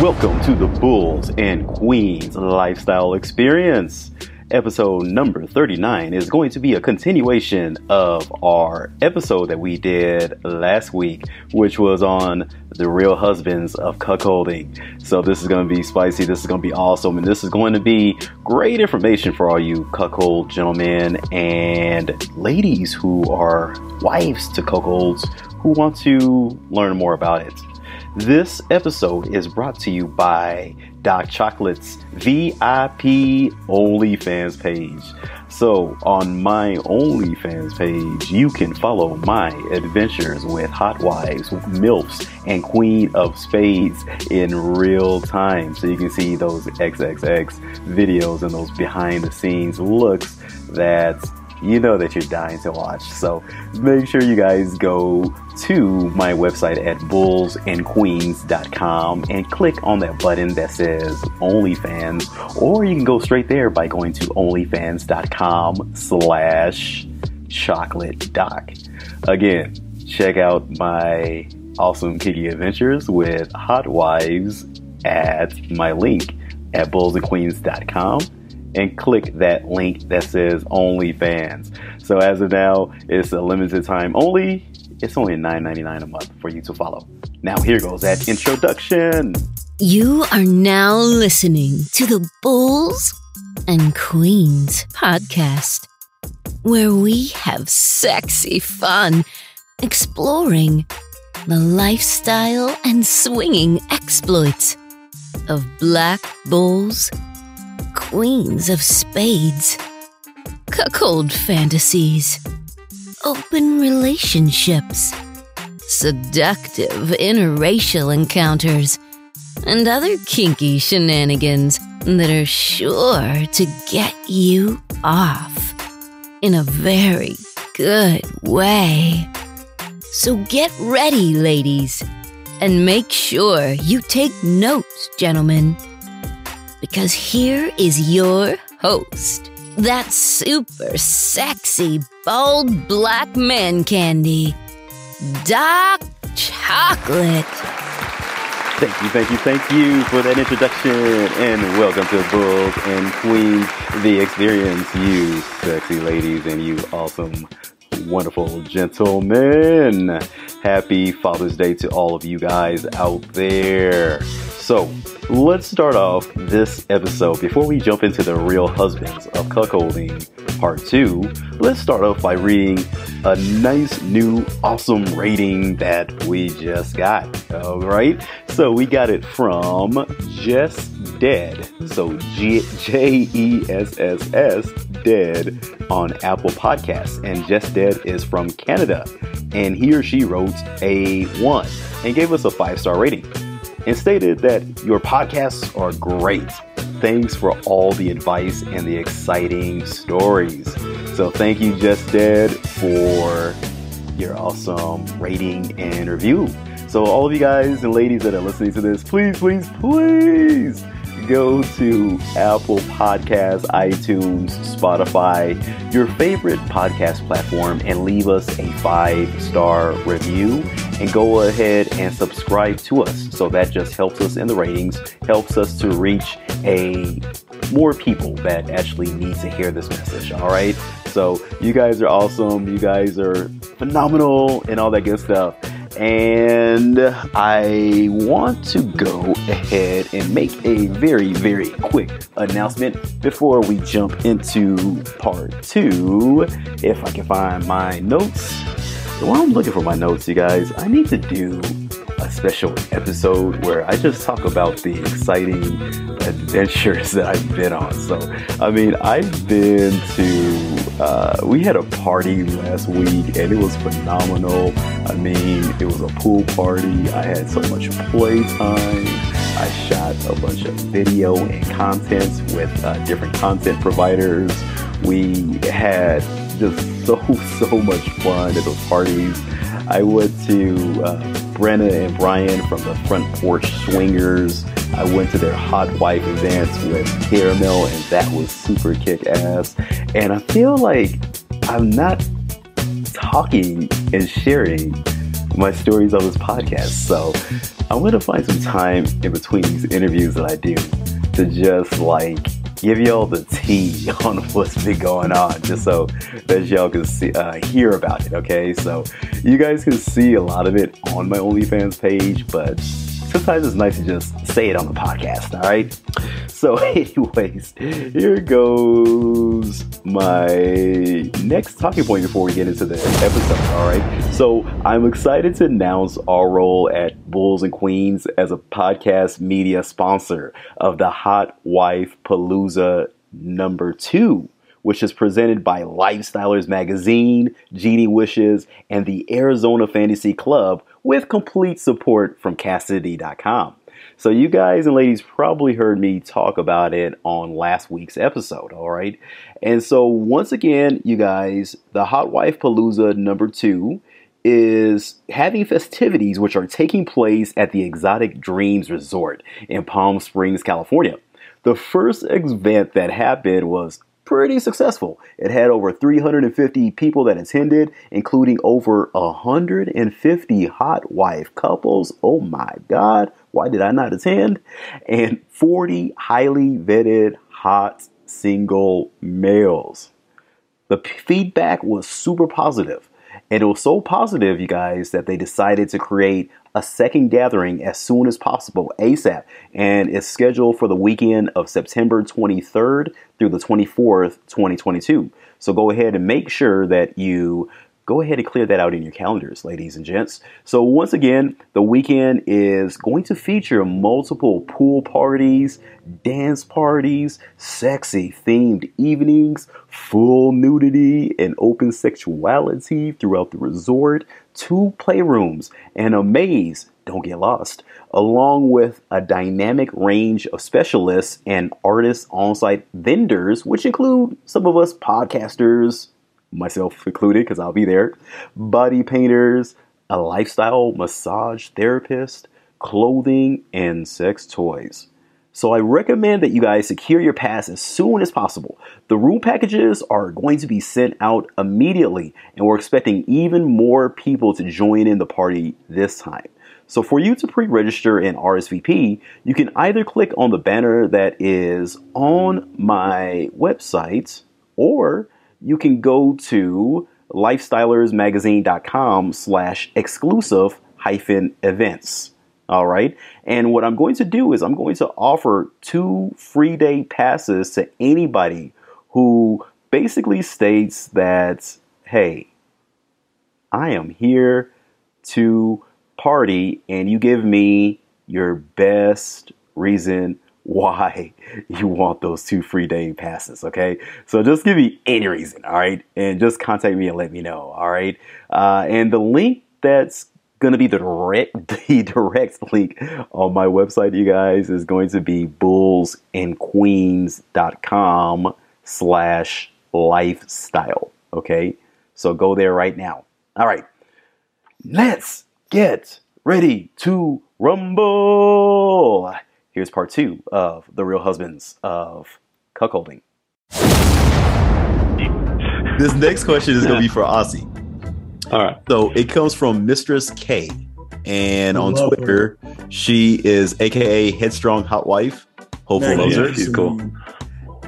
Welcome to the Bulls and Queens Lifestyle Experience. Episode number 39 is going to be a continuation of our episode that we did last week, which was on the real husbands of cuckolding. So, this is going to be spicy, this is going to be awesome, and this is going to be great information for all you cuckold gentlemen and ladies who are wives to cuckolds who want to learn more about it. This episode is brought to you by Doc Chocolate's VIP OnlyFans page. So, on my OnlyFans page, you can follow my adventures with hot wives, MILFs, and Queen of Spades in real time. So, you can see those XXX videos and those behind the scenes looks that you know that you're dying to watch. So make sure you guys go to my website at bullsandqueens.com and click on that button that says OnlyFans, or you can go straight there by going to onlyfans.com slash chocolate doc. Again, check out my awesome kitty adventures with hot wives at my link at bullsandqueens.com and click that link that says OnlyFans. So as of now, it's a limited time only. It's only $9.99 a month for you to follow. Now here goes that introduction. You are now listening to the Bulls and Queens podcast, where we have sexy fun exploring the lifestyle and swinging exploits of black bulls queens of spades, cuckold fantasies, open relationships, seductive interracial encounters, and other kinky shenanigans that are sure to get you off in a very good way. So get ready, ladies, and make sure you take notes, gentlemen because here is your host, that super sexy, bald black man candy, Doc Chocolate. Thank you, thank you, thank you for that introduction, and welcome to Bulls and Queens, the experience, you sexy ladies and you awesome, wonderful gentlemen. Happy Father's Day to all of you guys out there. So, let's start off this episode before we jump into the real husbands of cuckolding part two. Let's start off by reading a nice new awesome rating that we just got. All right, so we got it from Jess Dead. So J E S S S Dead on Apple Podcasts, and Jess Dead is from Canada, and he or she wrote a one and gave us a five star rating and stated that your podcasts are great. Thanks for all the advice and the exciting stories. So thank you, Just Dead, for your awesome rating and review. So all of you guys and ladies that are listening to this, please, please, please go to Apple Podcasts, iTunes, Spotify, your favorite podcast platform, and leave us a five star review. And go ahead and subscribe to us. So that just helps us in the ratings, helps us to reach a more people that actually need to hear this message. All right. So you guys are awesome. You guys are phenomenal and all that good stuff. And I want to go ahead and make a very, very quick announcement before we jump into part two. If I can find my notes. While I'm looking for my notes, you guys, I need to do a special episode where I just talk about the exciting adventures that I've been on. So, I mean, I've been to, uh, we had a party last week and it was phenomenal. I mean, it was a pool party. I had so much playtime. I shot a bunch of video and content with uh, different content providers. We had just so, so much fun at those parties. I went to uh, Brenna and Brian from the Front Porch Swingers. I went to their Hot Wife events with Karamel, and that was super kick ass. And I feel like I'm not talking and sharing my stories on this podcast. So I'm gonna find some time in between these interviews that I do to just like give y'all the tea on what's been going on, just so that y'all can see, uh, hear about it. Okay, so you guys can see a lot of it on my OnlyFans page, but sometimes it's nice to just say it on the podcast, all right? So, anyways, here goes my next talking point before we get into the episode, all right? So, I'm excited to announce our role at Bulls and Queens as a podcast media sponsor of the Hot Wife Palooza number two which is presented by Lifestylers Magazine, Genie Wishes, and the Arizona Fantasy Club with complete support from Kasidie.com. So, you guys and ladies probably heard me talk about it on last week's episode, all right? And so, once again, you guys, the Hot Wife Palooza number two is having festivities which are taking place at the Exotic Dreams Resort in Palm Springs, California. The first event that happened was pretty successful. It had over 350 people that attended, including over 150 hot wife couples. Oh my God, why did I not attend? And 40 highly vetted hot single males. The feedback was super positive. And it was so positive, you guys, that they decided to create a second gathering as soon as possible, ASAP, and it's scheduled for the weekend of September 23rd through the 24th, 2022. So go ahead and make sure that you go ahead and clear that out in your calendars, ladies and gents. So, once again, the weekend is going to feature multiple pool parties, dance parties, sexy themed evenings, full nudity and open sexuality throughout the resort, two playrooms, and a maze. Don't get lost. Along with a dynamic range of specialists and artists on site vendors, which include some of us podcasters, myself included, because I'll be there, body painters, a lifestyle massage therapist, clothing, and sex toys. So I recommend that you guys secure your pass as soon as possible. The room packages are going to be sent out immediately, and we're expecting even more people to join in the party this time. So for you to pre-register and RSVP, you can either click on the banner that is on my website, or you can go to lifestylersmagazine.com slash exclusive hyphen events. All right. And what I'm going to do is I'm going to offer two free day passes to anybody who basically states that, hey, I am here to party and you give me your best reason why you want those two free day passes. Okay. So just give me any reason. All right. And just contact me and let me know. All right. Uh, and the link that's going to be the direct, the direct link on my website, you guys, is going to be bullsandqueens.com slash lifestyle. Okay. So go there right now. All right. Let's get ready to rumble. Here's part two of The Real Husbands of Cuckolding. This next question is going to be for Aussie. All right. So it comes from Mistress K. And on Twitter, her. she is AKA Headstrong Hot Wife. Hopeful loves her. She's cool.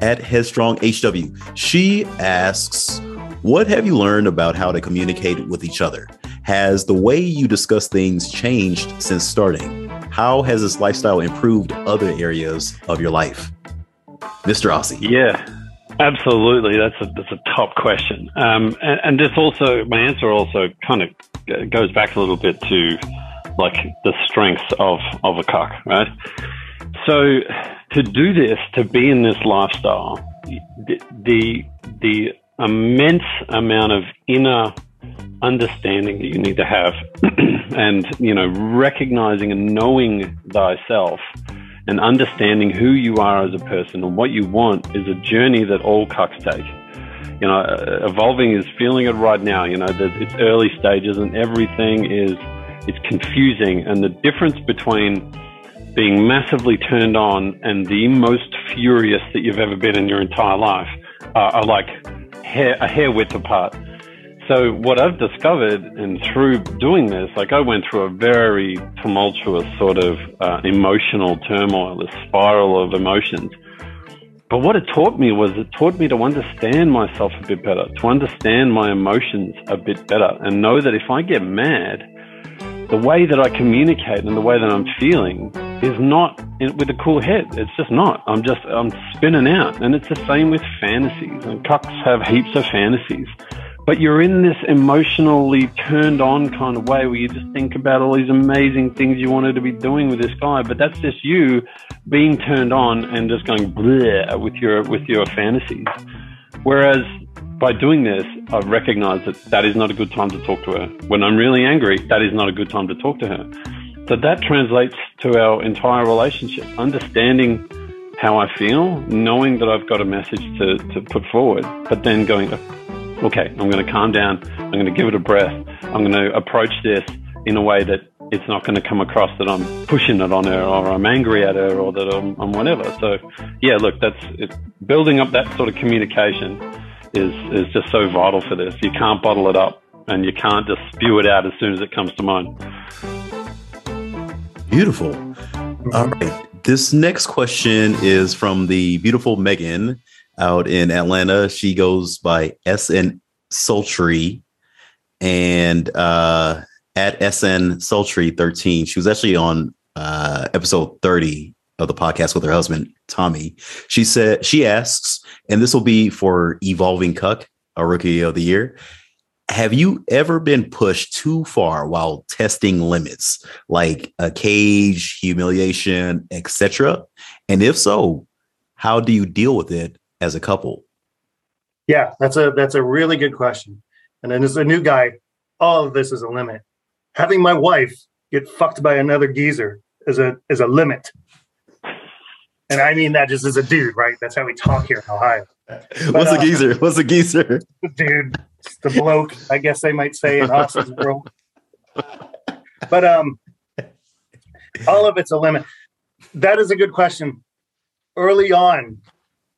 At Headstrong HW. She asks, What have you learned about how to communicate with each other? Has the way you discuss things changed since starting? How has this lifestyle improved other areas of your life? Mr. Aussie. Yeah, absolutely. That's a, that's a top question. Um, and, and this also, my answer also kind of goes back a little bit to like the strengths of, of a cuck, right? So to do this, to be in this lifestyle, the, the, the immense amount of inner understanding that you need to have and you know recognizing and knowing thyself and understanding who you are as a person and what you want is a journey that all cucks take. You know uh, evolving is feeling it right now. You know it's early stages and everything is it's confusing. And the difference between being massively turned on and the most furious that you've ever been in your entire life uh, are like hair, a hair width apart so what I've discovered, and through doing this, like I went through a very tumultuous sort of uh, emotional turmoil, a spiral of emotions. But what it taught me was it taught me to understand myself a bit better, to understand my emotions a bit better, and know that if I get mad, the way that I communicate and the way that I'm feeling is not with a cool head. It's just not. I'm just, I'm spinning out. And it's the same with fantasies. And cucks have heaps of fantasies. But you're in this emotionally turned on kind of way where you just think about all these amazing things you wanted to be doing with this guy. But that's just you being turned on and just going with your, with your fantasies. Whereas by doing this, I've recognized that that is not a good time to talk to her. When I'm really angry, that is not a good time to talk to her. So that translates to our entire relationship. Understanding how I feel, knowing that I've got a message to, to put forward, but then going, oh, okay, I'm going to calm down. I'm going to give it a breath. I'm going to approach this in a way that it's not going to come across that I'm pushing it on her or I'm angry at her or that I'm, I'm whatever. So, yeah, look, that's it, building up that sort of communication is is just so vital for this. You can't bottle it up, and you can't just spew it out as soon as it comes to mind. Beautiful. All right. This next question is from the beautiful Megan out in Atlanta. She goes by SN Sultry and uh, at SN Sultry 13. She was actually on uh, episode 30 of the podcast with her husband, Tommy. She said, she asks, and this will be for Evolving Cuck, a rookie of the year. Have you ever been pushed too far while testing limits, like a cage, humiliation, etc.? And if so, how do you deal with it as a couple? Yeah, that's a that's a really good question. And then as a new guy, all of this is a limit. Having my wife get fucked by another geezer is a is a limit and I mean that just as a dude, right? That's how we talk here in Ohio. But, What's a uh, geezer? What's a geezer? Dude, the bloke, I guess they might say in Austin's world. But um, all of it's a limit. That is a good question. Early on,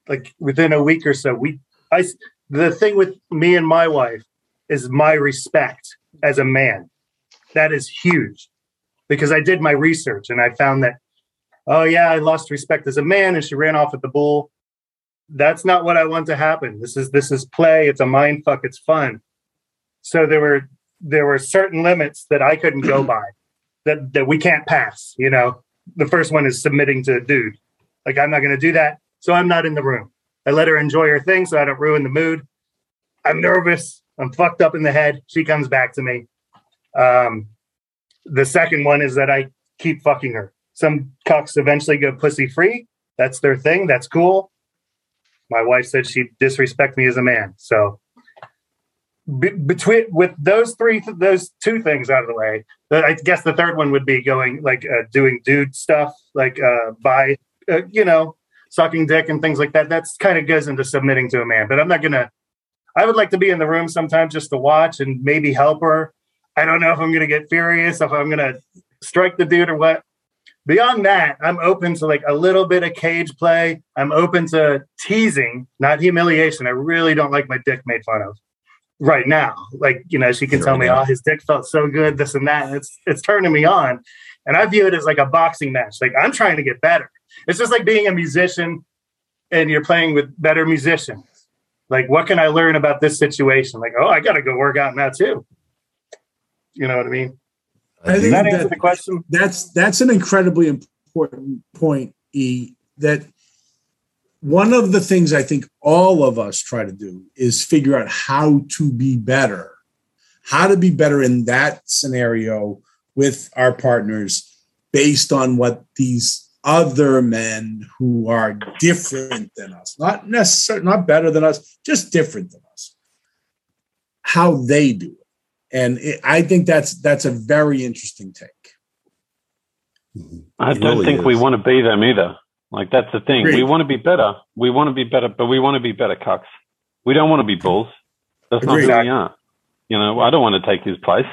like within a week or so, we I the thing with me and my wife is my respect as a man. That is huge because I did my research and I found that oh yeah, I lost respect as a man and she ran off with the bull. That's not what I want to happen. This is this is play. It's a mind fuck. It's fun. So there were there were certain limits that I couldn't go by that that we can't pass. You know, the first one is submitting to a dude. Like I'm not going to do that, so I'm not in the room. I let her enjoy her thing, so I don't ruin the mood. I'm nervous. I'm fucked up in the head. She comes back to me. Um, the second one is that I keep fucking her. Some cucks eventually go pussy free. That's their thing. That's cool. My wife said she'd disrespect me as a man. So be- between with those three, th- those two things out of the way, I guess the third one would be going like uh, doing dude stuff, like uh, by uh, you know sucking dick and things like that. That's kind of goes into submitting to a man. But I'm not gonna. I would like to be in the room sometimes just to watch and maybe help her. I don't know if I'm gonna get furious, if I'm gonna strike the dude or what beyond that, I'm open to like a little bit of cage play. I'm open to teasing, not humiliation. I really don't like my dick made fun of right now. Like, you know, she can tell me, oh, his dick felt so good, this and that. It's it's turning me on. And I view it as like a boxing match. Like I'm trying to get better. It's just like being a musician and you're playing with better musicians. Like, what can I learn about this situation? Like, oh, I gotta go work out now too. You know what I mean? I think that, answer the question. That's that's an incredibly important point, E. That one of the things I think all of us try to do is figure out how to be better, how to be better in that scenario with our partners based on what these other men who are different than us, not necessarily not better than us, just different than us, how they do it and it, I think that's that's a very interesting take. I don't really think is. we want to be them either. Like that's the thing. Agreed. We want to be better. We want to be better, but we want to be better cucks. We don't want to be bulls. That's Agreed. not who we are. You know, I don't want to take his place.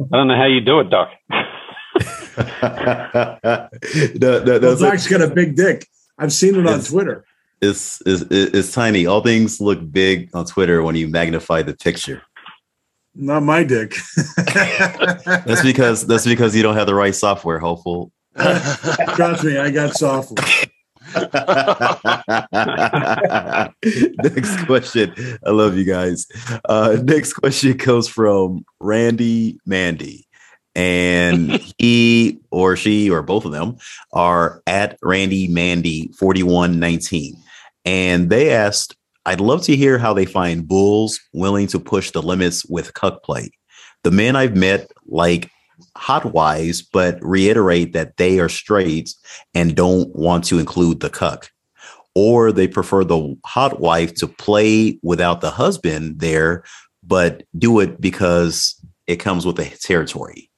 I don't know how you do it, Doc. no, no, well, Doc's got a big dick. I've seen it on Twitter. It's, it's, it's tiny. All things look big on Twitter when you magnify the picture. Not my dick. that's because that's because you don't have the right software, hopeful. Trust me, I got software. next question. I love you guys. Uh, next question comes from Randy Mandy. And he or she or both of them are at Randy Mandy 4119. And they asked, I'd love to hear how they find bulls willing to push the limits with cuck play. The men I've met like hot wives, but reiterate that they are straight and don't want to include the cuck. Or they prefer the hot wife to play without the husband there, but do it because it comes with the territory.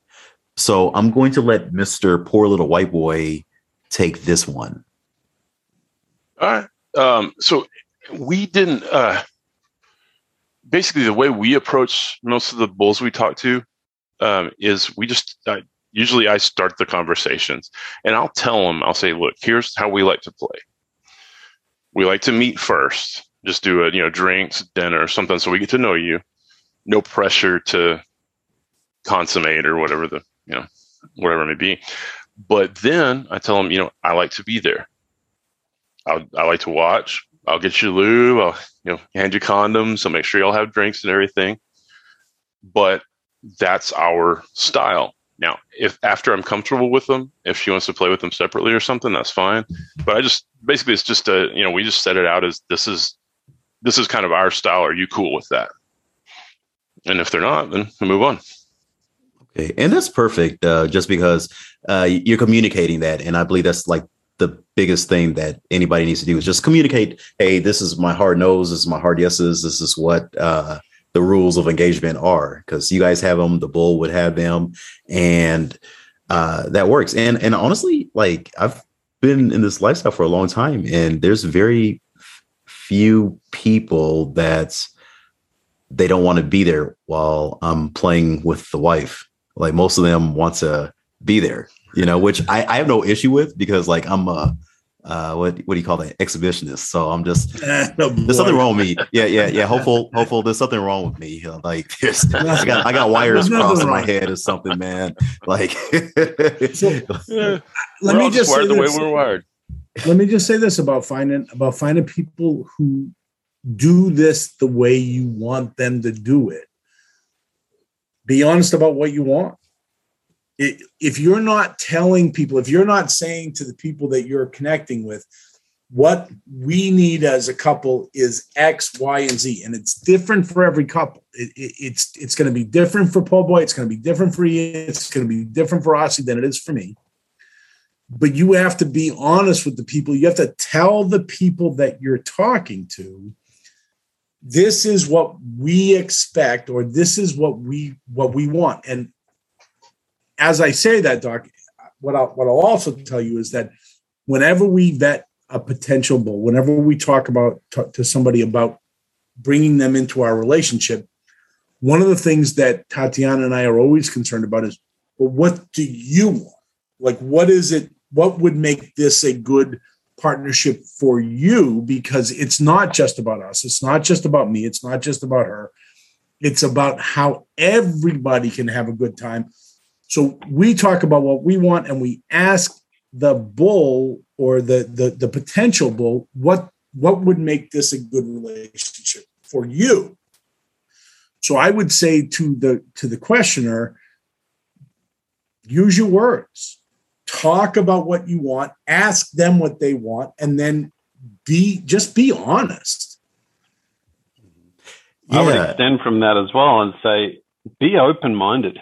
So I'm going to let Mr. Poor Little White Boy take this one. All right. Um, so we didn't, uh, basically, the way we approach most of the bulls we talk to um, is we just uh, usually I start the conversations and I'll tell them I'll say, look, here's how we like to play. We like to meet first, just do a you know drinks, dinner, or something, so we get to know you. No pressure to consummate or whatever the you know whatever it may be. But then I tell them, you know, I like to be there. I I like to watch. I'll get you lube. I'll you know hand you condoms. I'll make sure you all have drinks and everything. But that's our style. Now, if after I'm comfortable with them, if she wants to play with them separately or something, that's fine. But I just basically it's just a you know we just set it out as this is this is kind of our style. Are you cool with that? And if they're not, then we move on. Okay, and that's perfect. Uh, just because uh, you're communicating that, and I believe that's like the biggest thing that anybody needs to do is just communicate. Hey, this is my hard nose. This is my hard yeses. This is what uh, the rules of engagement are because you guys have them, the bull would have them, and uh, that works. And and honestly, like I've been in this lifestyle for a long time, and there's very few people that they don't want to be there while I'm playing with the wife. Like most of them want to be there, you know, which I, I have no issue with because like I'm a uh, what what do you call that exhibitionist? So I'm just no, there's something wrong with me. Yeah, yeah, yeah. Hopeful, hopeful. There's something wrong with me. Like there's, I got I got wires crossing my head or something, man. Like so, yeah. let me just say the way we're wired. Let me just say this about finding about finding people who do this the way you want them to do it. Be honest about what you want it, if you're not telling people, if you're not saying to the people that you're connecting with, what we need as a couple is X, Y, and Z, and it's different for every couple. It, it, it's it's going to be different for Poor Boy. It's going to be different for you. It's going to be different for Aussie than it is for me. But you have to be honest with the people. You have to tell the people that you're talking to. This is what we expect, or this is what we what we want. And as I say that, Doc, what I'll, what I'll also tell you is that whenever we vet a potential bull, whenever we talk about talk to somebody about bringing them into our relationship, one of the things that Tatyana and I are always concerned about is, well, what do you want? Like, what is it? What would make this a good partnership for you? Because it's not just about us. It's not just about me. It's not just about her. It's about how everybody can have a good time so we talk about what we want and we ask the bull or the, the, the potential bull, what, what would make this a good relationship for you? So I would say to the to the questioner, use your words. Talk about what you want, ask them what they want, and then be just be honest. Yeah. I would extend from that as well and say, be open minded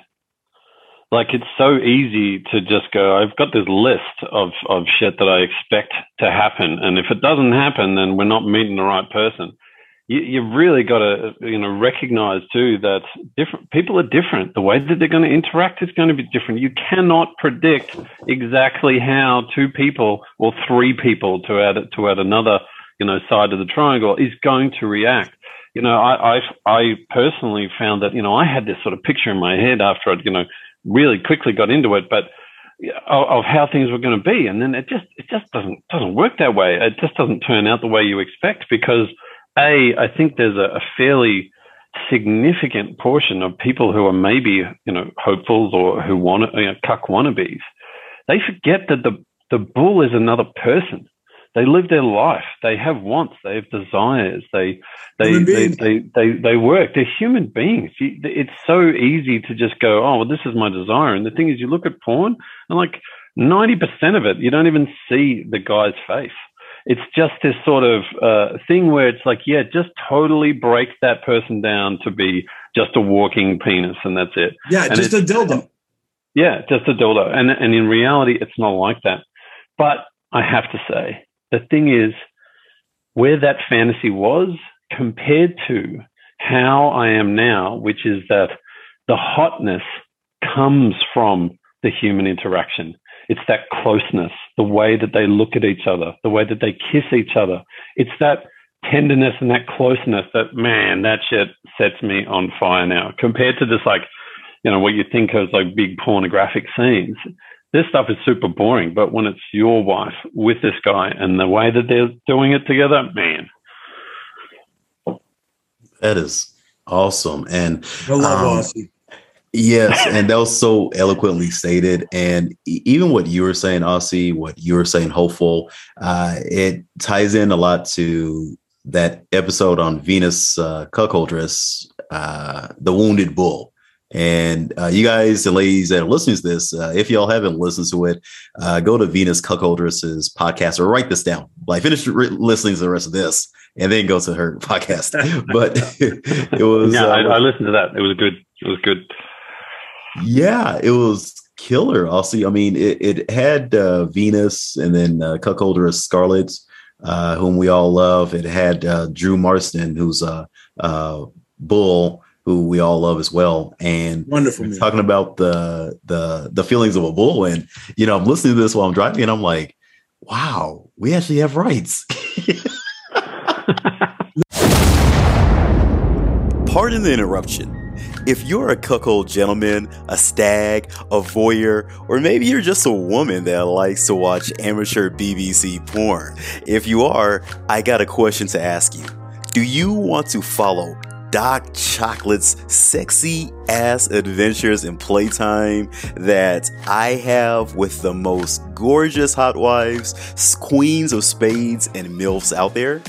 like it's so easy to just go i've got this list of of shit that i expect to happen and if it doesn't happen then we're not meeting the right person you, you've really got to you know recognize too that different people are different. The way that they're going to interact is going to be different. You cannot predict exactly how two people or three people to add to add another you know side of the triangle is going to react. You know, I, I, I personally found that, you know, I had this sort of picture in my head after I'd, you know, really quickly got into it, but of how things were going to be, and then it just it just doesn't doesn't work that way. It just doesn't turn out the way you expect because a I think there's a, a fairly significant portion of people who are maybe you know hopefuls or who want you know, cuck wannabes, they forget that the the bull is another person. They live their life. They have wants. They have desires. They they they, they, they, they work. They're human beings. It's so easy to just go, oh, well, this is my desire. And the thing is, you look at porn, and like ninety percent of it, you don't even see the guy's face it's just this sort of uh, thing where it's like, yeah, just totally break that person down to be just a walking penis, and that's it. Yeah, and just a dildo. Yeah, just a dildo, and and in reality, it's not like that. But I have to say, the thing is, where that fantasy was compared to how I am now, which is that the hotness comes from the human interaction. It's that closeness, the way that they look at each other, the way that they kiss each other. It's that tenderness and that closeness that, man, that shit sets me on fire now compared to this, like, you know, what you think of as like big pornographic scenes. This stuff is super boring, but when it's your wife with this guy and the way that they're doing it together, man. That is awesome. And I love um, Yes, and that was so eloquently stated. And even what you were saying, Aussie, what you were saying, hopeful, uh, it ties in a lot to that episode on Venus uh, cuckoldress, uh, the wounded bull. And uh, you guys and ladies that are listening to this, uh, if y'all haven't listened to it, uh, go to Venus Cuckoldress's podcast or write this down. Like finish re- listening to the rest of this and then go to her podcast. but it was. Yeah, I, I listened to that. It was good. It was good. Yeah, it was killer. Also, I mean, it, it had uh, Venus and then uh, cuckolder Scarlet, uh, whom we all love. It had uh, Drew Marston, who's a uh, bull, who we all love as well. And wonderful talking about the the the feelings of a bull. And you know, I'm listening to this while I'm driving, and I'm like, wow, we actually have rights. Pardon the interruption. If you're a cuckold gentleman, a stag, a voyeur, or maybe you're just a woman that likes to watch amateur BBC porn, if you are, I got a question to ask you. Do you want to follow Doc Chocolate's sexy ass adventures in playtime that I have with the most gorgeous hot wives, queens of spades, and MILFs out there?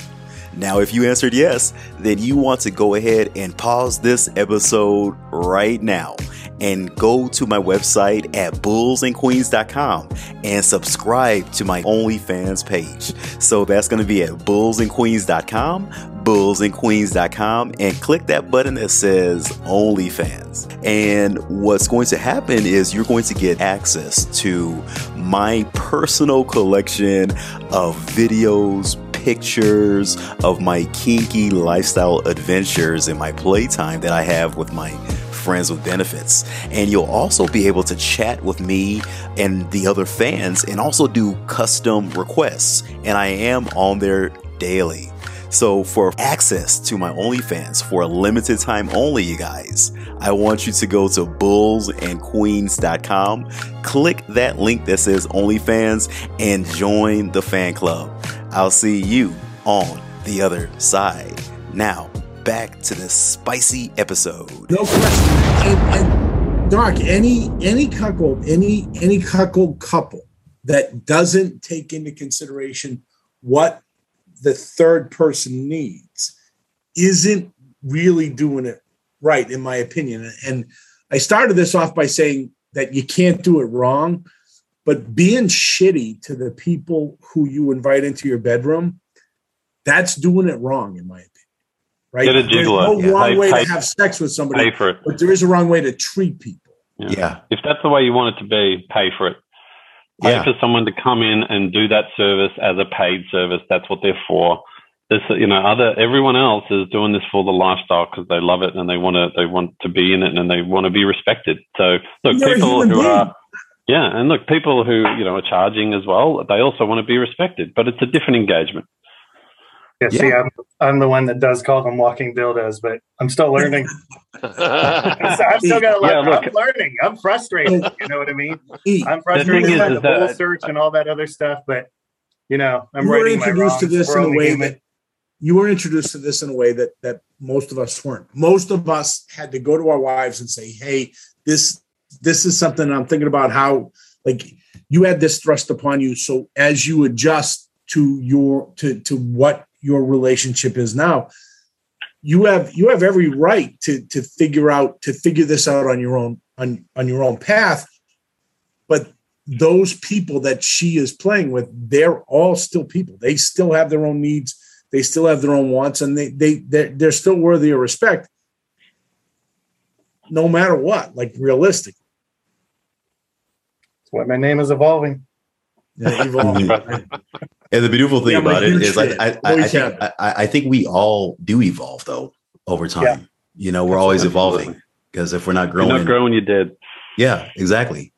Now, if you answered yes, then you want to go ahead and pause this episode right now and go to my website at bullsandqueens.com and subscribe to my OnlyFans page. So that's going to be at bullsandqueens.com, bullsandqueens.com, and click that button that says OnlyFans. And what's going to happen is you're going to get access to my personal collection of videos, pictures of my kinky lifestyle adventures in my playtime that I have with my friends with benefits. And you'll also be able to chat with me and the other fans and also do custom requests. And I am on there daily. So, for access to my OnlyFans for a limited time only, you guys, I want you to go to bullsandqueens.com, click that link that says OnlyFans, and join the fan club. I'll see you on the other side. Now, back to the spicy episode. No question. And, and Doc, any any cuckold, any any cuckold couple that doesn't take into consideration what the third person needs isn't really doing it right, in my opinion. And I started this off by saying that you can't do it wrong, but being shitty to the people who you invite into your bedroom, that's doing it wrong, in my opinion. Right? Get a There's no yeah. wrong pay, way pay, to have sex with somebody, pay for it. but there is a wrong way to treat people. Yeah. yeah. If that's the way you want it to be, pay for it. Pay yeah. for someone to come in and do that service as a paid service. That's what they're for. This, you know, other everyone else is doing this for the lifestyle because they love it and they want to they want to be in it and they want to be respected. So look, You're people who being. are yeah, and look, people who you know are charging as well, they also want to be respected, but it's a different engagement. Yeah, yeah. see, I'm I'm the one that does call them walking dildos, but I'm still learning. I'm still got a lot. Yeah, look, I'm learning. I'm frustrated. You know what I mean? I'm frustrated by the whole search and all that other stuff, but you know, I'm you were introduced to this in a way that you were introduced to this in a way that that most of us weren't. Most of us had to go to our wives and say, "Hey, this this is something I'm thinking about how like you had this thrust upon you. So as you adjust to your to to what your relationship is now you have you have every right to to figure out to figure this out on your own on on your own path. But those people that she is playing with they're all still people. They still have their own needs. They still have their own wants and they they they're, they're still worthy of respect. No matter what like realistic that's why my name is evolving. Yeah, evolving. and the beautiful thing yeah, about it is I, I, I, I, think, I, I think we all do evolve though over time. Yeah. you know we're always evolving because if we're not growing You're not growing you did yeah exactly.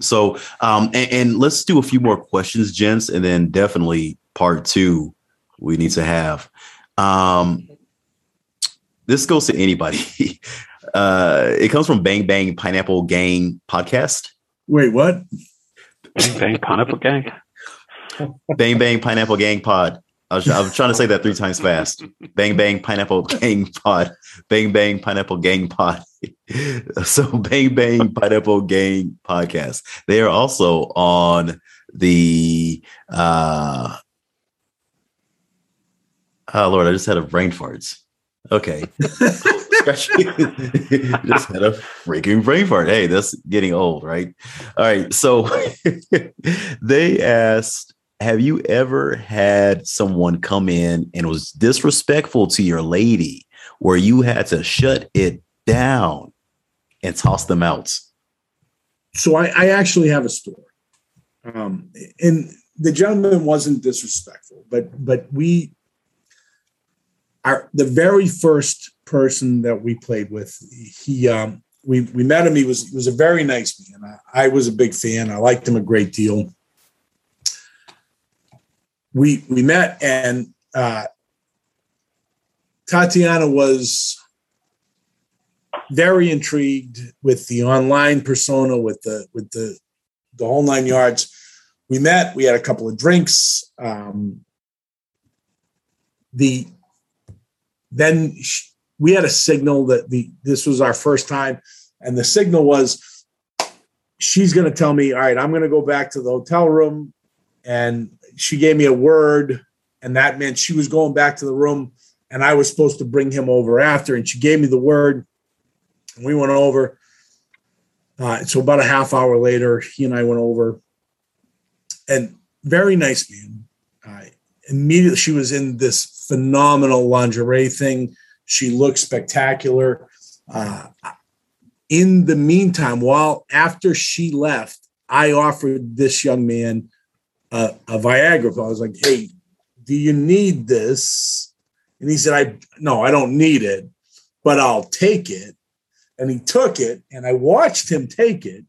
So um and, and let's do a few more questions gents and then definitely part two we need to have. Um this goes to anybody. Uh it comes from bang bang pineapple gang podcast wait what Bang Bang Pineapple Gang. Bang Bang Pineapple Gang Pod. I was, I was trying to say that three times fast. Bang Bang Pineapple Gang Pod. Bang Bang Pineapple Gang Pod. so Bang Bang Pineapple Gang Podcast. They are also on the uh Oh Lord, I just had a brain farts. Okay. just had a freaking brain fart. Hey, that's getting old, right? All right. So they asked, have you ever had someone come in and was disrespectful to your lady where you had to shut it down and toss them out? So I, I actually have a story. Um, and the gentleman wasn't disrespectful, but but we our the very first person that we played with. He um, we we met him. He was he was a very nice man. I, I was a big fan. I liked him a great deal. We we met and uh, Tatyana was very intrigued with the online persona, with the with the the whole nine yards. We met. We had a couple of drinks. Um, the then we had a signal that the this was our first time, and the signal was she's going to tell me, all right, I'm going to go back to the hotel room, and she gave me a word, and that meant she was going back to the room, and I was supposed to bring him over after, and she gave me the word, and we went over. Uh, so about a half hour later, he and I went over, and very nice man. Uh, immediately, she was in this phenomenal lingerie thing she looked spectacular. Uh, in the meantime, while after she left, I offered this young man a, a Viagra. I was like, "Hey, do you need this?" And he said, "I no, I don't need it, but I'll take it." And he took it, and I watched him take it.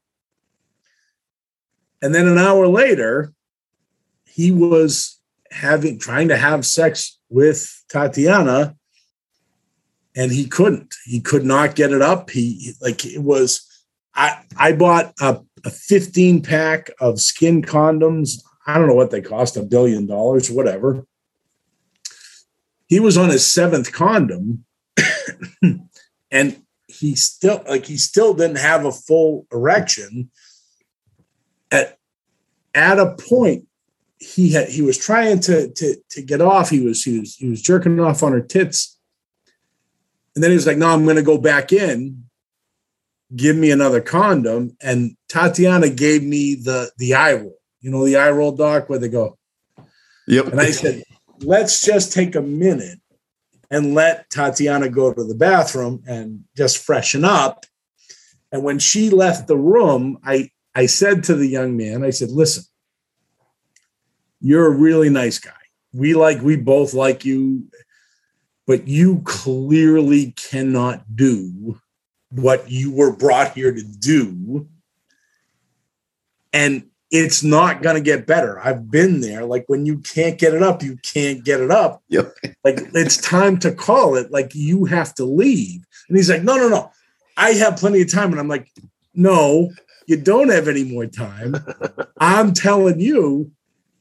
And then an hour later, he was having trying to have sex with Tatyana and he couldn't. He could not get it up. He like it was. I I bought a, a 15 pack of skin condoms. I don't know what they cost, a billion dollars, whatever. He was on his seventh condom, and he still like he still didn't have a full erection. At at a point, he had he was trying to to to get off. He was he was he was jerking off on her tits and then he was like, no, I'm going to go back in. Give me another condom. And Tatyana gave me the the eye roll. You know, the eye roll doc where they go. Yep. And I said, let's just take a minute and let Tatyana go to the bathroom and just freshen up. And when she left the room, I I said to the young man, I said, listen, you're a really nice guy. We like, we both like you but you clearly cannot do what you were brought here to do. And it's not going to get better. I've been there. Like when you can't get it up, you can't get it up. Yep. like it's time to call it. Like you have to leave. And he's like, no, no, no. I have plenty of time. And I'm like, no, you don't have any more time. I'm telling you,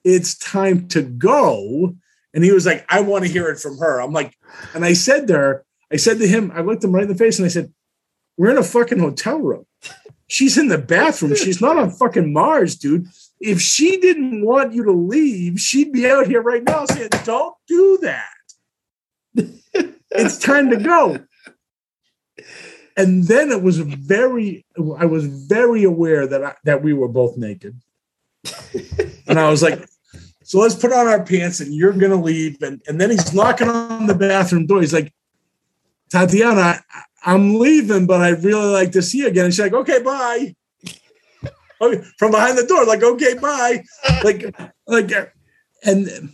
it's time to go And he was like, I want to hear it from her. I'm like, and I said to her, I said to him, I looked him right in the face and I said, We're in a fucking hotel room. She's in the bathroom. She's not on fucking Mars, dude. If she didn't want you to leave, she'd be out here right now saying, Don't do that. it's time to go. And then it was very, I was very aware that I, that we were both naked. and I was like, so let's put on our pants and you're going to leave. And, and then he's knocking on the bathroom door. He's like, Tatyana, I, am leaving, but I'd really like to see you again. And she's like, okay, bye. Oh, from behind the door, like, okay, bye. Like, like, and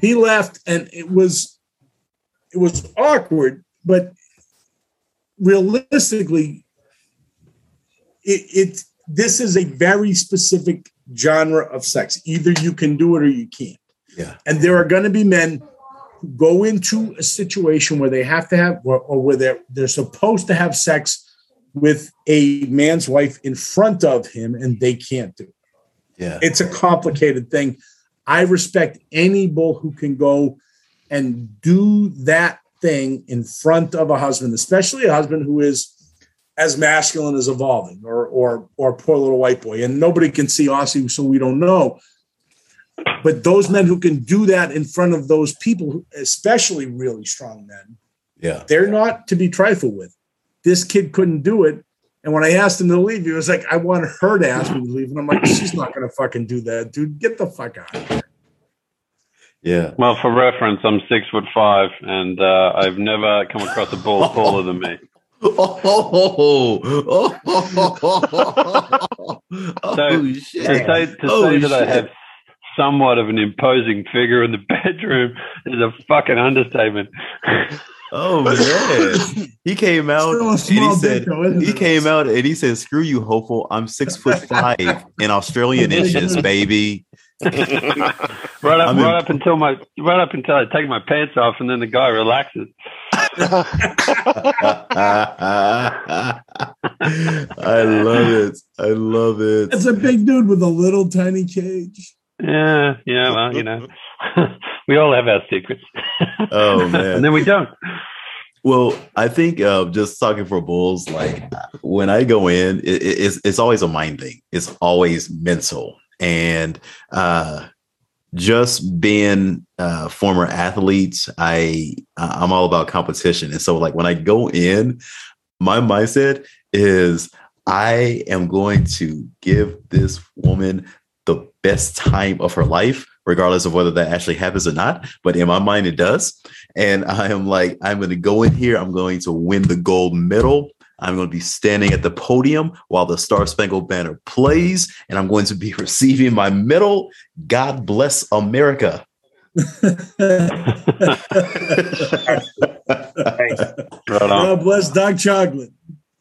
he left and it was, it was awkward, but realistically, it, it this is a very specific genre of sex. Either you can do it or you can't. Yeah. And there are going to be men who go into a situation where they have to have, or, or where they're they're supposed to have sex with a man's wife in front of him, and they can't do it. Yeah. It's a complicated thing. I respect any bull who can go and do that thing in front of a husband, especially a husband who is as masculine as evolving or or or poor little white boy. And nobody can see Aussie, so we don't know. But those men who can do that in front of those people, especially really strong men, yeah, they're not to be trifled with. This kid couldn't do it. And when I asked him to leave, he was like, I want her to ask me to leave. And I'm like, she's not gonna fucking do that, dude. Get the fuck out. Yeah. Well, for reference, I'm six foot five, and uh, I've never come across a bull taller than me. Oh, oh, oh, oh, so, shit. To say, to oh, say that shit. I have somewhat of an imposing figure in the bedroom is a fucking understatement. Oh man, he came out and he said he came out and he said, "Screw you, hopeful. I'm six foot five in Australian inches, baby." right up, right up until my right up until I take my pants off, and then the guy relaxes. I love it. I love it. It's a big dude with a little tiny cage. Yeah, yeah. Well, you know, we all have our secrets. oh man, and then we don't. Well, I think uh, just talking for bulls, like when I go in, it, it's it's always a mind thing. It's always mental, and uh, just being uh, former athletes, I I'm all about competition, and so like when I go in, my mindset is I am going to give this woman the best time of her life, regardless of whether that actually happens or not. But in my mind, it does, and I am like I'm going to go in here. I'm going to win the gold medal. I'm going to be standing at the podium while the Star Spangled Banner plays, and I'm going to be receiving my medal. God bless America. God bless Doc Chocolate.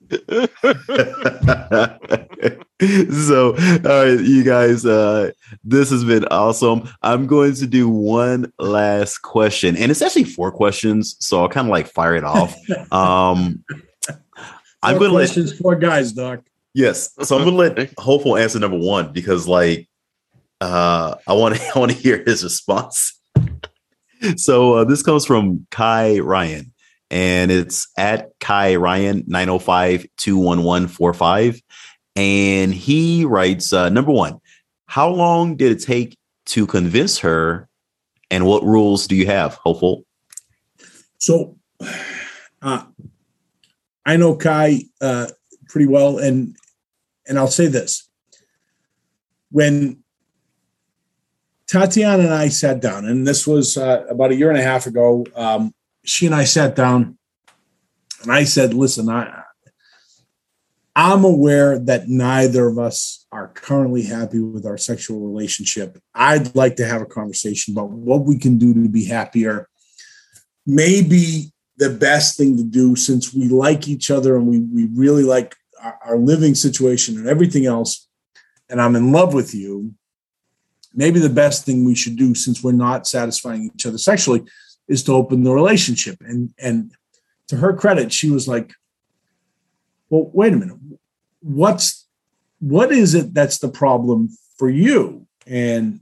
so all right you guys uh this has been awesome i'm going to do one last question and it's actually four questions so i'll kind of like fire it off um I'm going to questions let, for guys, Doc. Yes, so I'm going to let Hopeful answer number one because, like, uh, I want to I want to hear his response. so uh, this comes from Kai Ryan, and it's at Kai Ryan 905 21145. And he writes uh, number one, how long did it take to convince her? And what rules do you have, Hopeful? So, uh, I know Kai uh, pretty well, and and I'll say this: when Tatyana and I sat down, and this was uh, about a year and a half ago, um, she and I sat down, and I said, "Listen, I." I'm aware that neither of us are currently happy with our sexual relationship. I'd like to have a conversation about what we can do to be happier. Maybe the best thing to do since we like each other and we, we really like our, our living situation and everything else, and I'm in love with you, maybe the best thing we should do since we're not satisfying each other sexually is to open the relationship. And and to her credit, she was like, Well, wait a minute. What's what is it that's the problem for you? And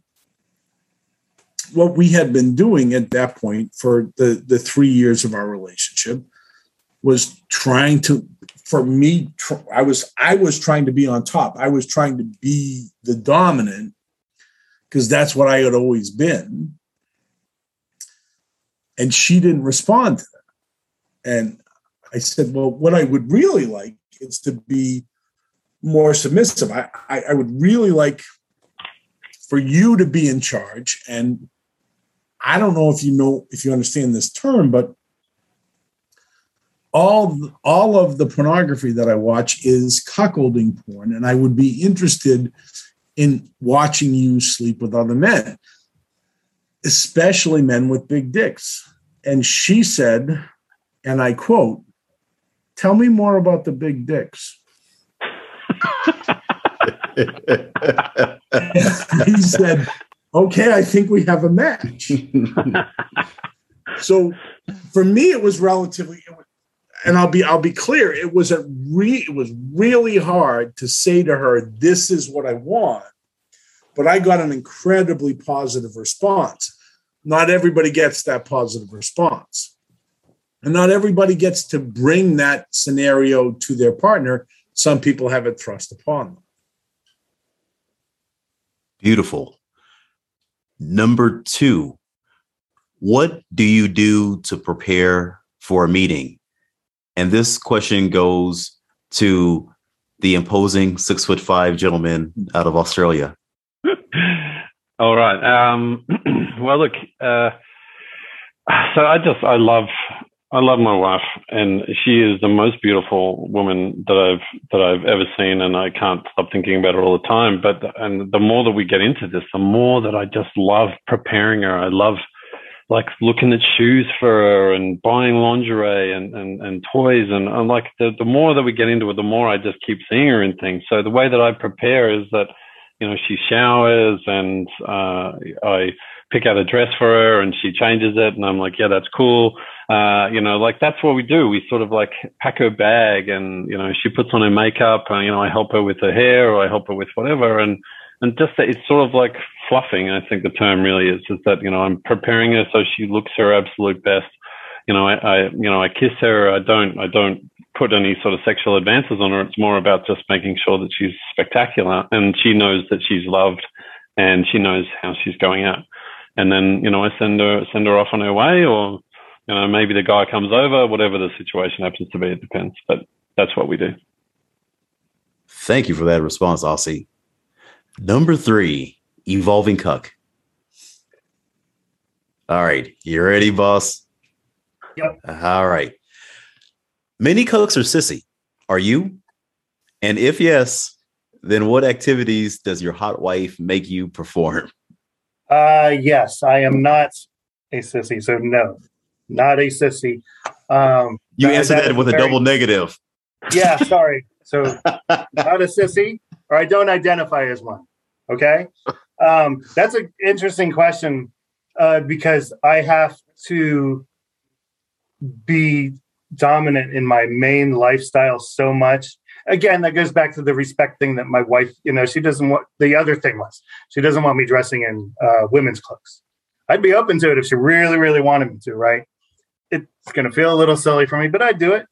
what we had been doing at that point for the the three years of our relationship was trying to for me i was i was trying to be on top. I was trying to be the dominant because that's what i had always been. And she didn't respond to that. And i said well what i would really like is to be more submissive. I i, I would really like for you to be in charge and i don't know if you know if you understand this term but all all of the pornography that i watch is cuckolding porn and i would be interested in watching you sleep with other men especially men with big dicks. And she said and i quote tell me more about the big dicks. He said, okay, I think we have a match. so for me, it was relatively, and I'll be, I'll be clear. It was a re, it was really hard to say to her, this is what I want. But I got an incredibly positive response. Not everybody gets that positive response. And not everybody gets to bring that scenario to their partner. Some people have it thrust upon them. Beautiful. Number two, what do you do to prepare for a meeting? And this question goes to the imposing six foot five gentleman out of Australia. All right. Um, well, look. Uh, so I just I love I love my wife, and she is the most beautiful woman that I've that I've ever seen, and I can't stop thinking about her all the time. But and the more that we get into this, the more that I just love preparing her. I love like looking at shoes for her and buying lingerie and and, and toys, and, and like the the more that we get into it, the more I just keep seeing her in things. So the way that I prepare is that you know she showers and uh, I pick out a dress for her and she changes it and I'm like, yeah, that's cool. Uh, you know, like that's what we do. We sort of like pack her bag and, you know, she puts on her makeup and, you know, I help her with her hair or I help her with whatever. And, and just that it's sort of like fluffing. I think the term really is, is that, you know, I'm preparing her so she looks her absolute best. You know, I, I, you know, I kiss her. I don't, I don't put any sort of sexual advances on her. It's more about just making sure that she's spectacular and she knows that she's loved and she knows how she's going out and then you know I send her send her off on her way, or you know maybe the guy comes over, whatever the situation happens to be. It depends, but that's what we do. Thank you for that response, Aussie. Number three, evolving cuck. All right, you ready, boss? Yep. All right. Many cucks are sissy. Are you? And if yes, then what activities does your hot wife make you perform? Uh, yes, I am not a sissy. So no, not a sissy. Um, you that, answered that, that with very, a double negative. Yeah, sorry. So not a sissy, or I don't identify as one. Okay, um, that's an interesting question uh, because I have to be dominant in my main lifestyle so much again, that goes back to the respect thing that my wife, you know, she doesn't want the other thing was she doesn't want me dressing in uh, women's clothes. I'd be open to it if she really, really wanted me to, right? It's going to feel a little silly for me, but I'd do it.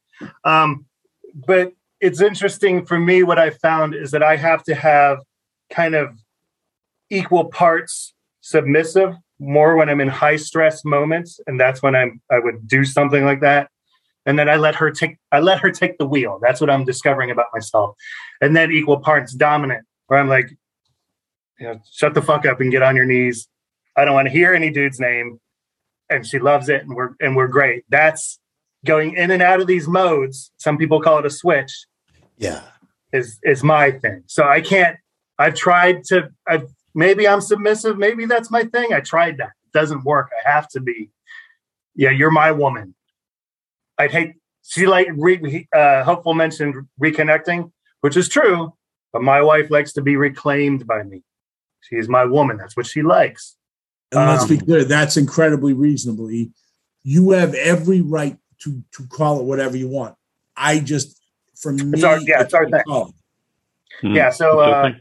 Um, but it's interesting for me. What I found is that I have to have kind of equal parts submissive more when I'm in high stress moments, and that's when I'm I would do something like that and then I let her take I let her take the wheel. That's what I'm discovering about myself. And then equal parts dominant, where I'm like, you know, shut the fuck up and get on your knees. I don't want to hear any dude's name. And she loves it and we're and we're great. That's going in and out of these modes. Some people call it a switch. Yeah. Is is my thing. So I can't I've tried to I've maybe I'm submissive, maybe that's my thing. I tried that. It doesn't work. I have to be. Yeah, you're my woman I'd hate she like re, uh, hopeful mentioned reconnecting, which is true, but my wife likes to be reclaimed by me. She is my woman. That's what she likes. And um, let's be um, clear, that's incredibly reasonable. You have every right to to call it whatever you want. I just, for me, it's our, yeah, it's our thing. Hmm. Yeah, so uh,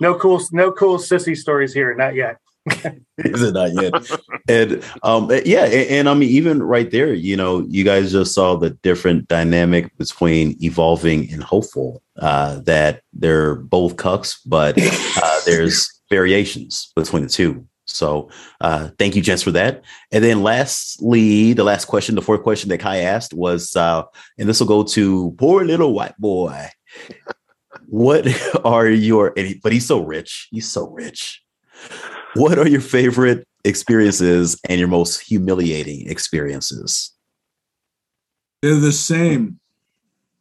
no cool, no cool sissy stories here, not yet. Is it not yet? and um, yeah, and, and, I mean, even right there, you know, you guys just saw the different dynamic between evolving and hopeful. Uh, that they're both cucks, but uh, there's variations between the two. So uh, thank you, gents, for that. And then lastly, the last question, the fourth question that Kai asked was, uh, and this will go to poor little white boy. What are your, but he's so rich. He's so rich. What are your favorite experiences and your most humiliating experiences? They're the same.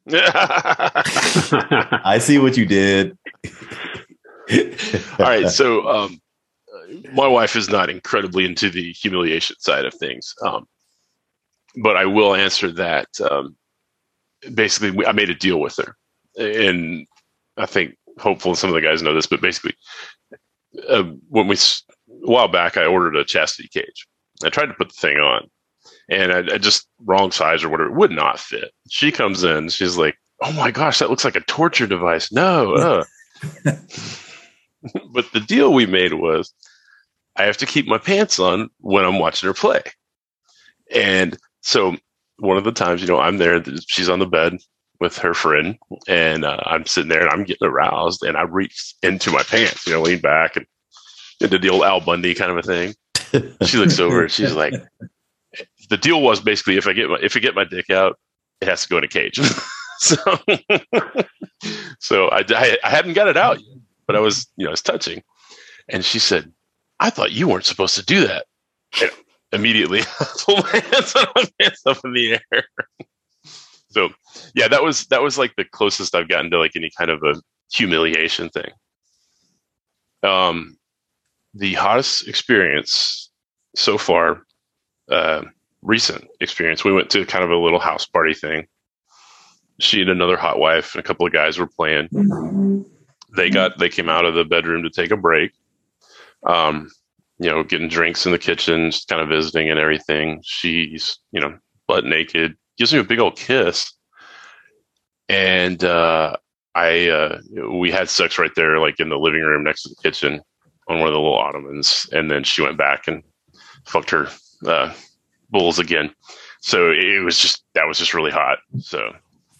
I see what you did. All right. So, um, my wife is not incredibly into the humiliation side of things. Um, but I will answer that. Um, basically, we, I made a deal with her. And I think hopeful some of the guys know this, but basically, uh, when we a while back, I ordered a chastity cage. I tried to put the thing on, and I, I just wrong size or whatever it would not fit. She comes in, she's like, "Oh my gosh, that looks like a torture device." No, uh. but the deal we made was I have to keep my pants on when I'm watching her play, and so one of the times, you know, I'm there, she's on the bed with her friend, and uh, I'm sitting there and I'm getting aroused, and I reach into my pants, you know, lean back and did the old Al Bundy kind of a thing. She looks over, and she's like, the deal was basically if I get my if I get my dick out, it has to go in a cage. so, so I, I, I hadn't got it out yet, but I was you know I was touching, and she said, "I thought you weren't supposed to do that." And immediately, pull my hands on my pants up in the air so yeah, that was that was like the closest I've gotten to like any kind of a humiliation thing. Um, the hottest experience so far, uh, recent experience. We went to kind of a little house party thing. She and another hot wife and a couple of guys were playing. They got they came out of the bedroom to take a break. Um, you know, getting drinks in the kitchen, just kind of visiting and everything. She's, you know, butt naked, gives me a big old kiss, and uh, I uh, we had sex right there, like in the living room next to the kitchen, on one of the little ottomans, and then she went back and fucked her uh, bulls again. So it was just that was just really hot. So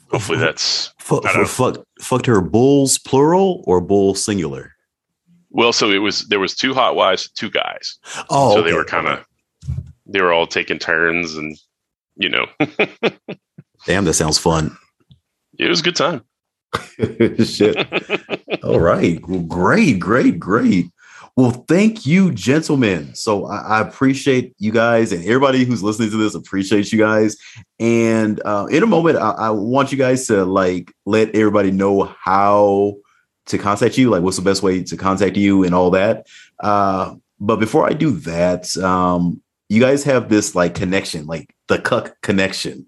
hopefully that's fuck, fuck, fucked her bulls plural or bull singular. Well, so it was there was two hot wives, two guys. Oh, so okay. they were kind of they were all taking turns and you know. Damn, that sounds fun. It was a good time. Shit. All right. Well, great, great, great. Well, thank you, gentlemen. So I, I, appreciate you guys and everybody who's listening to this appreciates you guys. And uh, in a moment, I, I, want you guys to like let everybody know how to contact you, like what's the best way to contact you and all that. Uh, but before I do that, um, you guys have this like connection, like the cuck connection.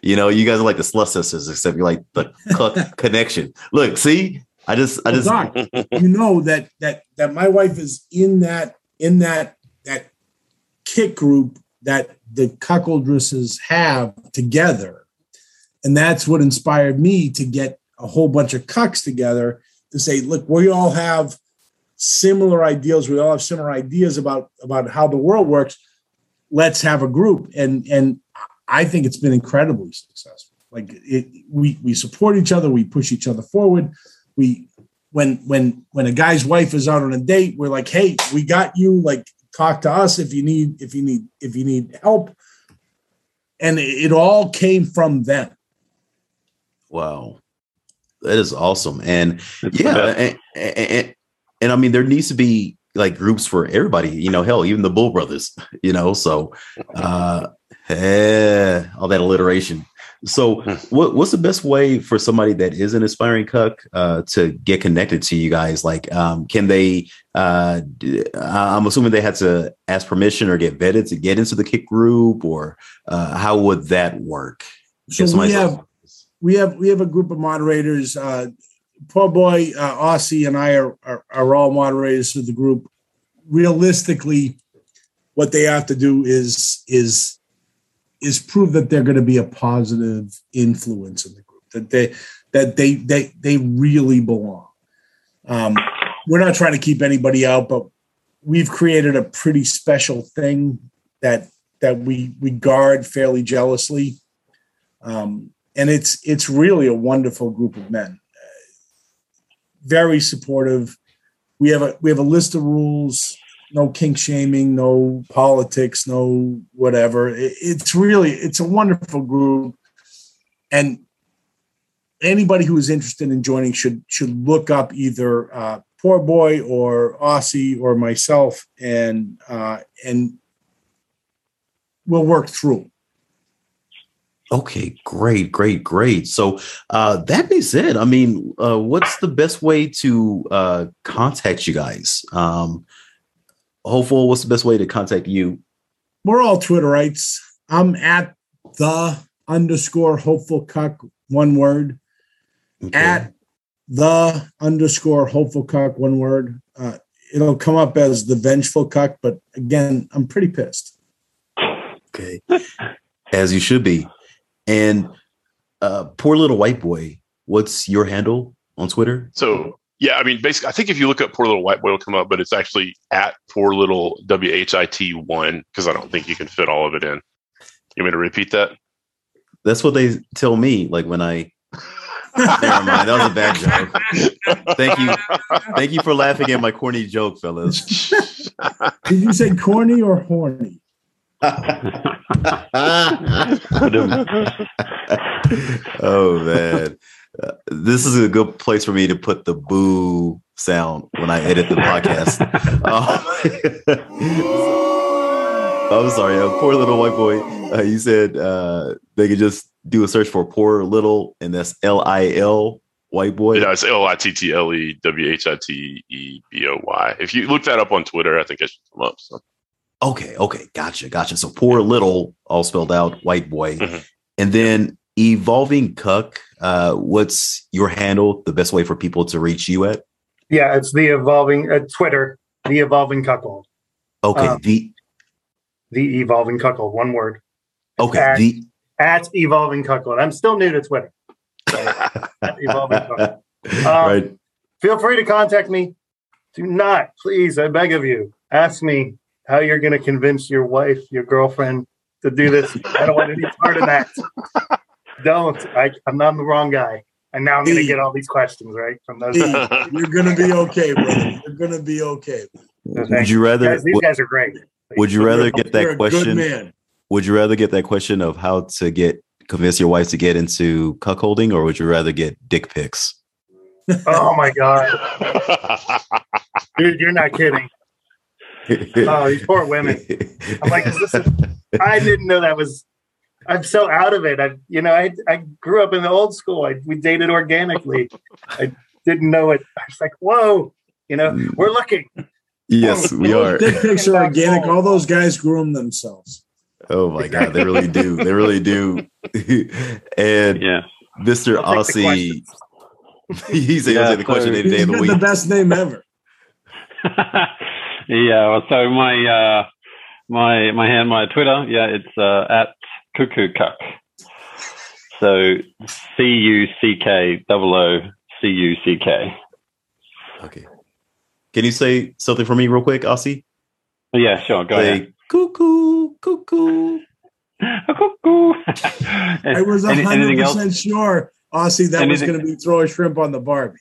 You know, you guys are like the slut sisters, except you're like the cuck connection. Look, see, I just, I just, Doc, you know that that that my wife is in that in that that Kik group that the cuckoldresses have together, and that's what inspired me to get a whole bunch of cucks together to say, look, we all have similar ideals. We all have similar ideas about about how the world works let's have a group. And and i think it's been incredibly successful. Like it, we we support each other. We push each other forward. We when when when a guy's wife is out on a date we're like hey we got you. Like talk to us if you need if you need if you need help. And it, it all came from them. Wow. That is awesome. And yeah and, and, and, and i mean there needs to be like groups for everybody, you know, hell, even the Bull Brothers, you know. So uh eh, all that alliteration. So hmm. what, what's the best way for somebody that is an aspiring cuck uh, to get connected to you guys? Like, um, can they, uh, I'm assuming they had to ask permission or get vetted to get into the Kik group or uh, how would that work? So we have, we have, we have a group of moderators. Poor boy uh, Aussie and I are, are, are all moderators of the group. Realistically, what they have to do is is is prove that they're going to be a positive influence in the group. That they that they they they really belong. Um, we're not trying to keep anybody out, but we've created a pretty special thing that that we we guard fairly jealously, um, and it's it's really a wonderful group of men, very supportive. We have a we have a list of rules. No kink shaming, no politics, no whatever. It, it's really it's a wonderful group, and anybody who is interested in joining should should look up either uh, Poor Boy or Aussie or myself, and uh, and we'll work through. Okay, great, great, great. So uh, that being said, I mean, uh, what's the best way to uh, contact you guys? Um, hopeful, what's the best way to contact you? We're all Twitterites. I'm at the underscore hopeful cuck, one word. Okay. At the underscore hopeful cuck, one word. Uh, it'll come up as the vengeful cuck, but again, I'm pretty pissed. Okay. as you should be. And uh, poor little white boy, what's your handle on Twitter? So yeah, I mean, basically, I think if you look up poor little white boy, it'll come up, but it's actually at poor little W H I T one because I don't think you can fit all of it in. You want me to repeat that? That's what they tell me. Like when I Never mind. That was a bad joke. Thank you. Thank you for laughing at my corny joke, fellas. Did you say corny or horny? oh man. This is a good place for me to put the boo sound when I edit the podcast. Uh, I'm sorry, a poor little white boy. Uh, you said uh, they could just do a search for poor little, and that's L I L white boy. Yeah, it's L I T T L E W H I T E B O Y. If you look that up on Twitter, I think it should come up. So. Okay, okay, gotcha, gotcha. So poor little, all spelled out, white boy, mm-hmm. and then evolving cuck. Uh, what's your handle? The best way for people to reach you at? Yeah, it's the evolving uh, Twitter, the evolving cuckold. Okay, um, the the evolving cuckold, one word. Okay, at, the at evolving cuckold. I'm still new to Twitter. So, evolving cuckold. Um, right. Feel free to contact me. Do not, please, I beg of you, ask me how you're going to convince your wife, your girlfriend to do this. I don't want any part of that. Don't. I, I'm not the wrong guy. And now I'm going to get all these questions, right? From those. You're going to be okay, brother. You're going to be okay. would you rather? Guys, these guys are great. Would you rather get that question? Would you rather get that question of how to get convince your wife to get into cuckolding, or would you rather get dick pics? oh my god, dude, you're not kidding. oh, these poor women. I'm like, listen, I didn't know that was. I'm so out of it. I, you know, I I grew up in the old school. I, we dated organically. I didn't know it. I was like, whoa, you know, mm. we're looking. Yes, oh, we are. Dick pics are organic. All those guys groom themselves. Oh my god, they really do. They really do. and yeah, Mister Aussie, he's yeah, answering the question any day of the week. The best name ever. Yeah. Well, so my uh, my my hand my Twitter, yeah, it's uh, at cuckoo cuck. So C U C K double O C U C K. Okay. Can you say something for me real quick, Aussie? Yeah, sure. Go say, ahead. Cuckoo, cuckoo. cuckoo. I was hundred percent sure, Aussie, that anything? was going to be throw a shrimp on the Barbie.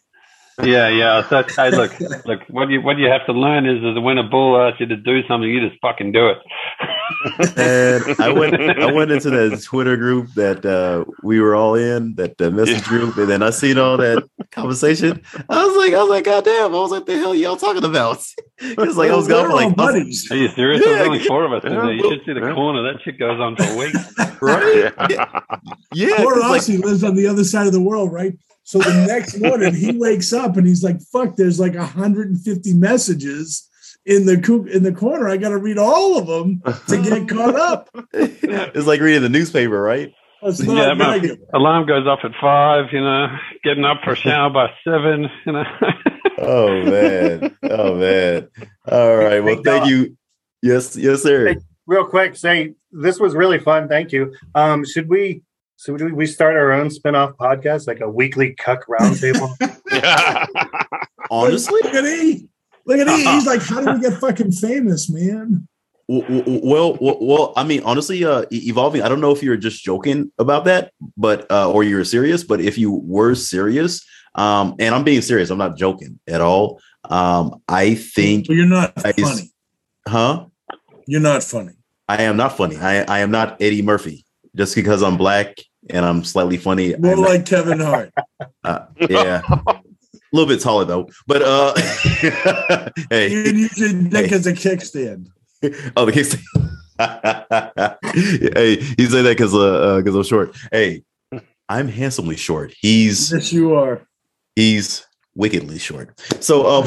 Yeah, yeah. So, hey, look, look. What you what you have to learn is that when a bull asks you to do something, you just fucking do it. and I went I went into the Twitter group that uh, we were all in, that uh, message group, and then I seen all that conversation. I was like, I was like, God damn! I was like, the hell y'all talking about? It's like I was going for like buddies. Are you serious? Yeah, There's only four of us. Yeah, you should see the yeah. corner. That shit goes on for weeks, right? Yeah, yeah. Poor Aussie like, lives on the other side of the world, right? So the next morning he wakes up and he's like, "Fuck!" There's like 150 messages in the in the corner. I got to read all of them to get caught up. it's like reading the newspaper, right? yeah, my alarm goes off at five. You know, getting up for a shower by seven. You know. oh man! Oh man! All right. Well, thank you. Yes, yes, sir. Hey, real quick, say this was really fun. Thank you. Um, should we so do we start our own spin-off podcast, like a weekly cuck roundtable? Honestly, Look at him. He's like, how do we get fucking famous, man? Well, well, well, I mean, honestly, uh, evolving. I don't know if you're just joking about that, but uh, or you're serious. But if you were serious, um, and I'm being serious, I'm not joking at all. Um, I think you're not funny, huh? You're not funny. I am not funny. I, I am not Eddie Murphy. Just because I'm black and I'm slightly funny. More I'm like not, Kevin Hart. Uh, yeah. a little bit taller though, but uh, hey, you can use your neck hey. as a kickstand. oh, the kickstand. hey, he said that because uh, because uh, I'm short. Hey, I'm handsomely short. He's yes, you are. He's wickedly short. So, um,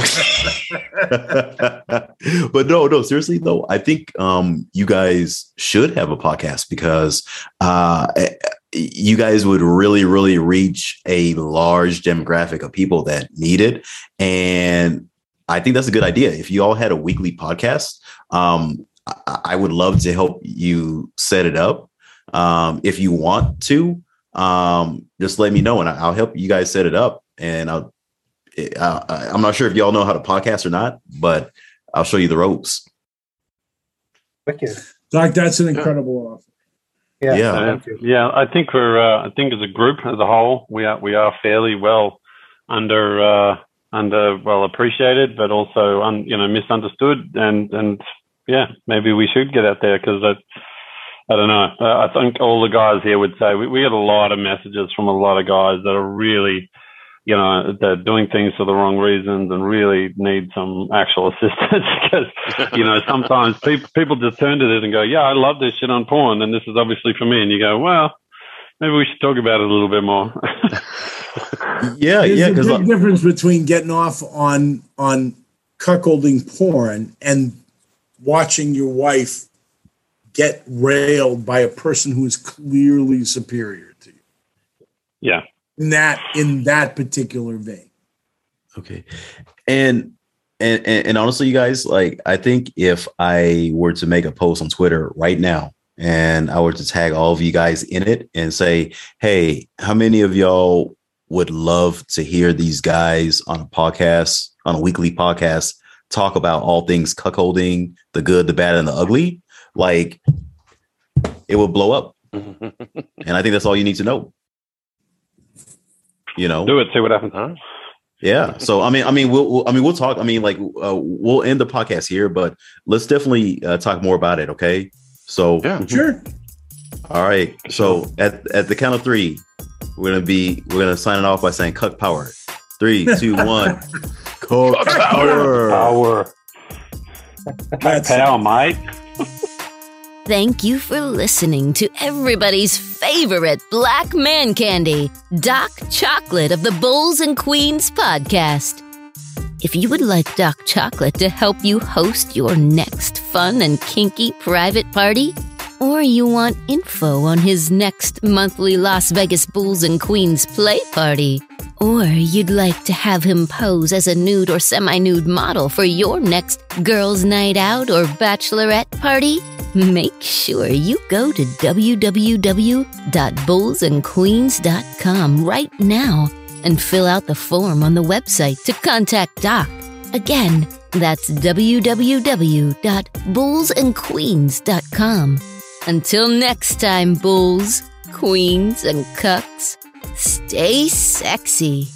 but no, no, seriously though, I think um, you guys should have a podcast because uh, eh, you guys would really, really reach a large demographic of people that need it, and I think that's a good idea. If you all had a weekly podcast, um, I, I would love to help you set it up. Um, if you want to, um, just let me know and I'll help you guys set it up. And I'll uh, I'm not sure if y'all know how to podcast or not, but I'll show you the ropes. Wicked. Doc, that's an incredible offer. Yeah, yeah, yeah. I think we're. Uh, I think as a group, as a whole, we are we are fairly well under uh, under well appreciated, but also un, you know misunderstood, and and yeah, maybe we should get out there because I, I don't know. I think all the guys here would say we, we get a lot of messages from a lot of guys that are really you know, they're doing things for the wrong reasons and really need some actual assistance because, you know, sometimes people, people just turn to this and go, yeah, I love this shit on porn and this is obviously for me. And you go, well, maybe we should talk about it a little bit more. yeah. There's yeah. a big like, difference between getting off on, on cuckolding porn and watching your wife get railed by a person who is clearly superior to you. Yeah in that in that particular vein. Okay, and and and honestly, you guys, like I think if I were to make a post on Twitter right now and I were to tag all of you guys in it and say, hey, how many of y'all would love to hear these guys on a podcast, on a weekly podcast, talk about all things cuckolding, the good, the bad, and the ugly? Like it would blow up. and I think that's all you need to know you know? Do it see what happens. Huh? Yeah. So i mean i mean we'll, we'll i mean we'll talk i mean like uh, we'll end the podcast here but let's definitely uh, talk more about it okay? So yeah. Sure. All right. So at, at the count of three we're gonna be we're gonna sign it off by saying cuck power. Three two one. Cuck power. Power. Power. Mate Thank you for listening to everybody's favorite black man candy, Doc Chocolate of the Bulls and Queens podcast. If you would like Doc Chocolate to help you host your next fun and kinky private party, or you want info on his next monthly Las Vegas Bulls and Queens play party, or you'd like to have him pose as a nude or semi nude model for your next girls' night out or bachelorette party, make sure you go to www.bullsandqueens.com right now and fill out the form on the website to contact Doc. Again, that's www.bullsandqueens.com. Until next time, bulls, queens, and cucks, stay sexy.